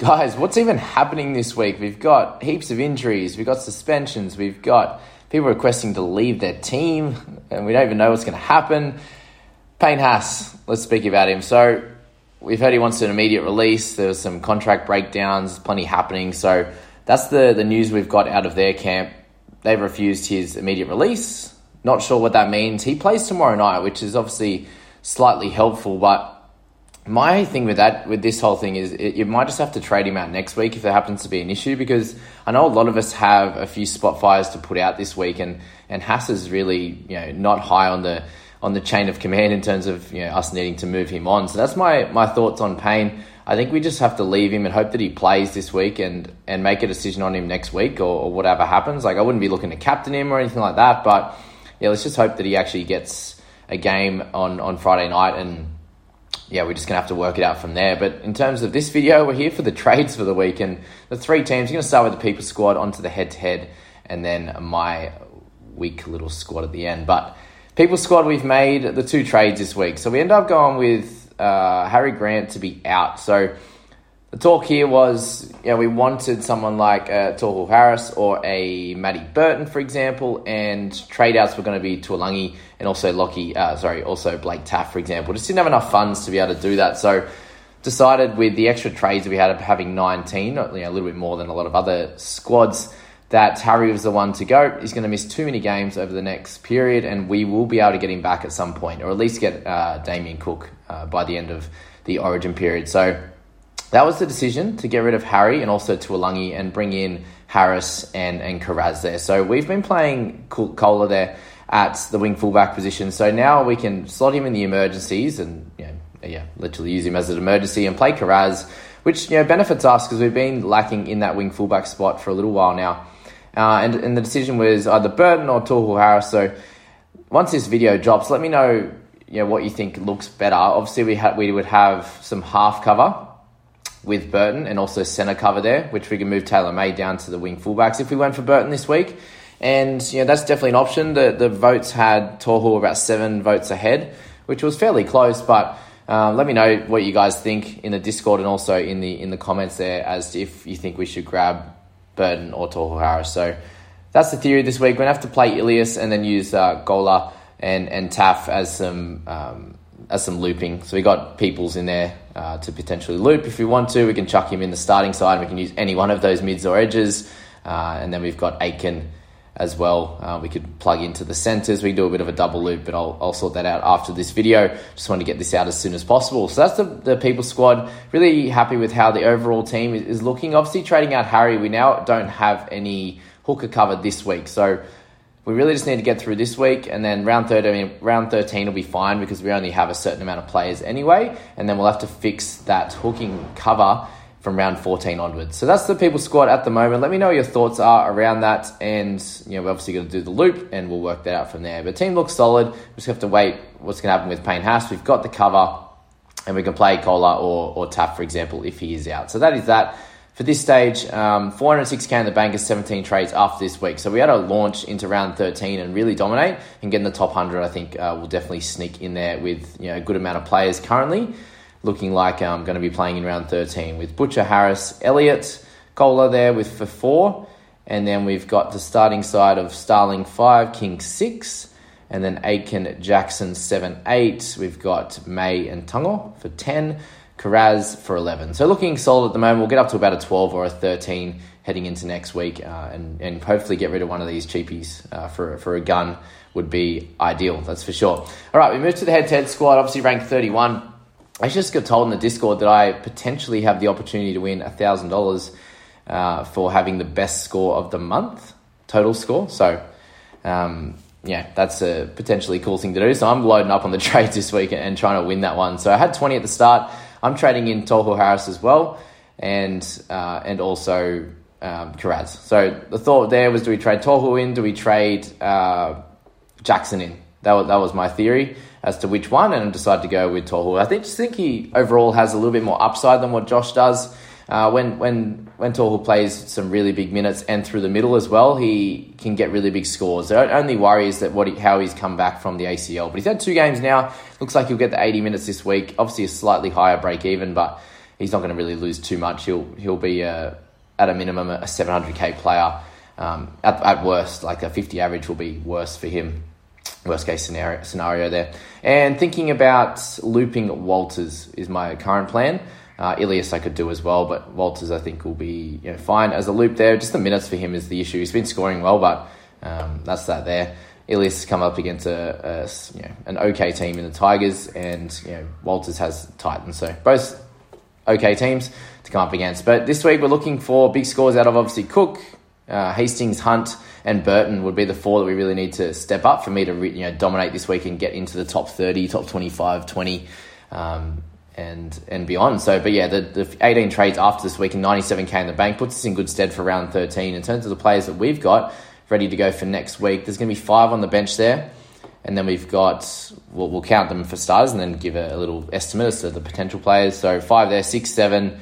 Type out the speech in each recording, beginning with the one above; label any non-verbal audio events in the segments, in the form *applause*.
Guys, what's even happening this week? We've got heaps of injuries, we've got suspensions, we've got people requesting to leave their team, and we don't even know what's going to happen. Payne Haas, let's speak about him. So, we've heard he wants an immediate release. There was some contract breakdowns, plenty happening. So, that's the, the news we've got out of their camp. They've refused his immediate release. Not sure what that means. He plays tomorrow night, which is obviously slightly helpful, but my thing with that, with this whole thing, is it, you might just have to trade him out next week if there happens to be an issue because I know a lot of us have a few spot fires to put out this week, and and Haas is really you know not high on the on the chain of command in terms of you know us needing to move him on. So that's my my thoughts on Payne. I think we just have to leave him and hope that he plays this week and and make a decision on him next week or, or whatever happens. Like I wouldn't be looking to captain him or anything like that, but yeah, let's just hope that he actually gets a game on on Friday night and yeah, we're just going to have to work it out from there. But in terms of this video, we're here for the trades for the week. And the three teams, you're going to start with the People Squad onto the head to head, and then my weak little squad at the end. But People Squad, we've made the two trades this week. So we end up going with uh, Harry Grant to be out. So the talk here was, you know, we wanted someone like uh, Tohu Harris or a Matty Burton, for example, and trade outs were going to be Tuolangi and also Lockie, uh, sorry, also Blake Taaffe, for example. Just didn't have enough funds to be able to do that. So decided with the extra trades we had of having 19, you know, a little bit more than a lot of other squads, that Harry was the one to go. He's going to miss too many games over the next period, and we will be able to get him back at some point, or at least get uh, Damien Cook uh, by the end of the origin period. So that was the decision to get rid of Harry and also Tuolangi and bring in Harris and, and Kiraz there. So we've been playing Koula there at the wing fullback position. So now we can slot him in the emergencies and you know, yeah, literally use him as an emergency and play Kiraz, which you know benefits us because we've been lacking in that wing fullback spot for a little while now. Uh, and, and the decision was either Burton or Tohu Harris. So once this video drops, let me know you know what you think looks better. Obviously, we had we would have some half cover with Burton and also centre cover there, which we can move Taylor May down to the wing fullbacks if we went for Burton this week. And you know that's definitely an option. The the votes had Tohu about seven votes ahead, which was fairly close. But uh, let me know what you guys think in the Discord and also in the in the comments there as to if you think we should grab Burton or Tohu Harris. So that's the theory this week. We're gonna have to play Ilias and then use uh, Gola and and Taaffe as some um, as some looping. So we got Peoples in there uh, to potentially loop if we want to. We can chuck him in the starting side. We can use any one of those mids or edges, uh, and then we've got Aitken as well. Uh, we could plug into the centers. We do a bit of a double loop, but I'll, I'll sort that out after this video. Just want to get this out as soon as possible. So that's the, the people squad. Really happy with how the overall team is, is looking. Obviously, trading out Harry, we now don't have any hooker covered this week. So we really just need to get through this week, and then round 13, I mean, round 13 will be fine because we only have a certain amount of players anyway, and then we'll have to fix that hooking cover from round 14 onwards. So that's the people squad at the moment. Let me know your thoughts are around that. And, you know, we're obviously going to do the loop and we'll work that out from there. But team looks solid. We just have to wait what's going to happen with Payne Haas. We've got the cover. and we can play Koula or, or Taaffe, for example, if he is out. So that is that. For this stage, um, 406k in the bank is 17 trades after this week. So we had to launch into round 13 and really dominate and get in the top 100. I think uh, will definitely sneak in there with you know a good amount of players currently. Looking like I'm going to be playing in round 13 with Butcher, Harris, Elliott, Koula there with for four. And then we've got the starting side of Starling 5, King 6, and then Aiken, Jackson 7, 8. We've got May and Tungo for 10. Kiraz for 11. So looking solid at the moment. We'll get up to about a 12 or a 13 heading into next week uh, and, and hopefully get rid of one of these cheapies uh, for, for a gun would be ideal, that's for sure. All right, we move to the head-to-head squad, obviously ranked 31. I just got told in the Discord that I potentially have the opportunity to win $1,000 uh, for having the best score of the month, total score. So, um, yeah, that's a potentially cool thing to do. So I'm loading up on the *laughs* trades this week and trying to win that one. So I had 20 at the start. I'm trading in Tohu Harris as well, and uh, and also um, Kiraz. So the thought there was: do we trade Tohu in? Do we trade uh, Jackson in? That was, that was my theory as to which one, and I decided to go with Tohu. I think just think he overall has a little bit more upside than what Josh does. Uh, when when when Tohu plays some really big minutes and through the middle as well, he can get really big scores. The only worry is that what he, how he's come back from the ACL. But he's had two games now. Looks like he'll get the 80 minutes this week. Obviously, a slightly higher break even, but he's not going to really lose too much. He'll he'll be a, at a minimum a 700k player. Um, at, at worst, like a 50 average will be worse for him. Worst case scenario scenario there. And thinking about looping Walters is my current plan. Uh, Ilias I could do as well, but Walters I think will be you know, fine as a loop there. Just the minutes for him is the issue. He's been scoring well, but um, that's that there. Ilias has come up against a, a you know, an okay team in the Tigers, and you know, Walters has Titans. So both okay teams to come up against. But this week we're looking for big scores out of obviously Cook, uh, Hastings, Hunt, and Burton would be the four that we really need to step up for me to you know dominate this week and get into the top 30, top 25, 20. Um, and and beyond. So, but yeah, the, the 18 trades after this week and 97k in the bank puts us in good stead for round 13. In terms of the players that we've got ready to go for next week, there's going to be five on the bench there. And then we've got, we'll, we'll count them for starters and then give a, a little estimate as to the potential players. So five there, six, seven,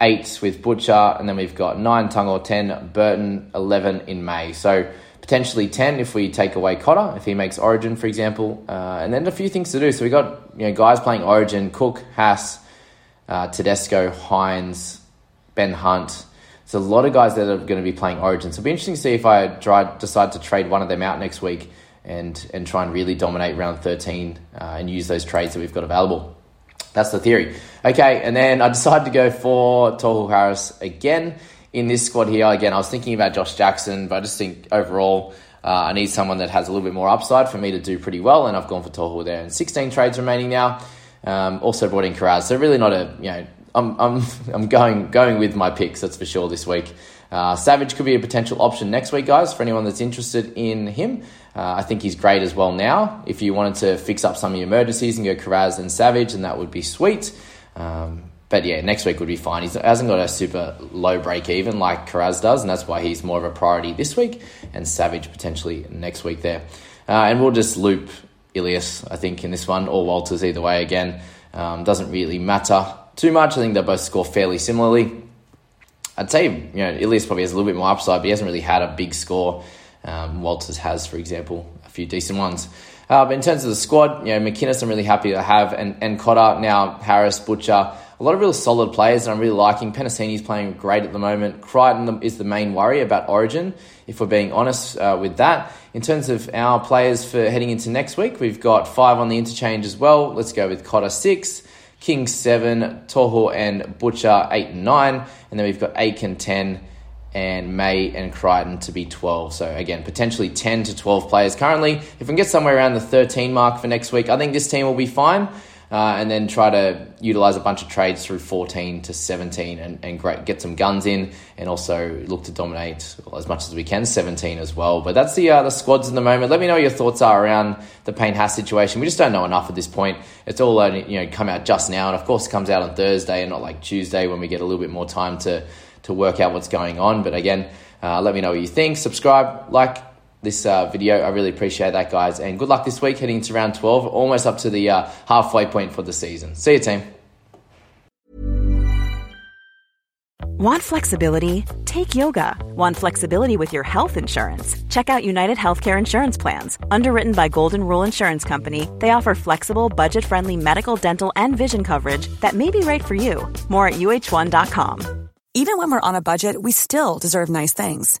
eight with Butcher, and then we've got nine, Tongue or 10, Burton, 11 in May. So potentially 10 if we take away Cotter, if he makes Origin, for example. Uh, and then a few things to do. So we got you know guys playing Origin, Cook, Haas, uh, Tedesco, Hynes, Ben Hunt. So a lot of guys that are going to be playing Origin. So it'll be interesting to see if I try, decide to trade one of them out next week and, and try and really dominate round 13 uh, and use those trades that we've got available. That's the theory. Okay, and then I decided to go for Tohu Harris again in this squad here, again, I was thinking about Josh Jackson, but I just think overall uh, I need someone that has a little bit more upside for me to do pretty well, and I've gone for Tohu there. And 16 trades remaining now. Um, also brought in Kiraz, so really not a you know I'm I'm *laughs* I'm going going with my picks. That's for sure this week. Uh, Savage could be a potential option next week, guys. For anyone that's interested in him, uh, I think he's great as well now. If you wanted to fix up some of your emergencies and go Kiraz and Savage, then that would be sweet. Um, but yeah, next week would be fine. He hasn't got a super low break even like Kiraz does, and that's why he's more of a priority this week, and Savage potentially next week there. Uh, and we'll just loop Ilias, I think, in this one, or Walters either way again. Um, doesn't really matter too much. I think they both score fairly similarly. I'd say you know Ilias probably has a little bit more upside, but he hasn't really had a big score. Um, Walters has, for example, a few decent ones. Uh, but in terms of the squad, you know, McInnes I'm really happy to have, and, and Cotter, now Harris, Butcher, a lot of real solid players that I'm really liking. Penisini's playing great at the moment. Crichton is the main worry about Origin, if we're being honest uh, with that. In terms of our players for heading into next week, we've got five on the interchange as well. Let's go with Cotter six, King seven, Tohu and Butcher eight and nine, and then we've got Aitken ten and May and Crichton to be 12. So again, potentially 10 to 12 players currently. If we can get somewhere around the 13 mark for next week, I think this team will be fine uh, and then try to utilize a bunch of trades through 14 to 17 and, and great, get some guns in and also look to dominate well, as much as we can 17 as well. But that's the uh, the squads in the moment. Let me know your thoughts are around the Payne Haas situation. We just don't know enough at this point. It's all uh, you know come out just now, and of course it comes out on Thursday and not like Tuesday when we get a little bit more time to to work out what's going on. But again, uh, let me know what you think. Subscribe, like, this uh, video. I really appreciate that, guys. And good luck this week heading into round 12, almost up to the uh, halfway point for the season. See you, team. Want flexibility? Take yoga. Want flexibility with your health insurance? Check out United Healthcare Insurance Plans. Underwritten by Golden Rule Insurance Company, they offer flexible, budget friendly medical, dental, and vision coverage that may be right for you. More at uh1.com. Even when we're on a budget, we still deserve nice things.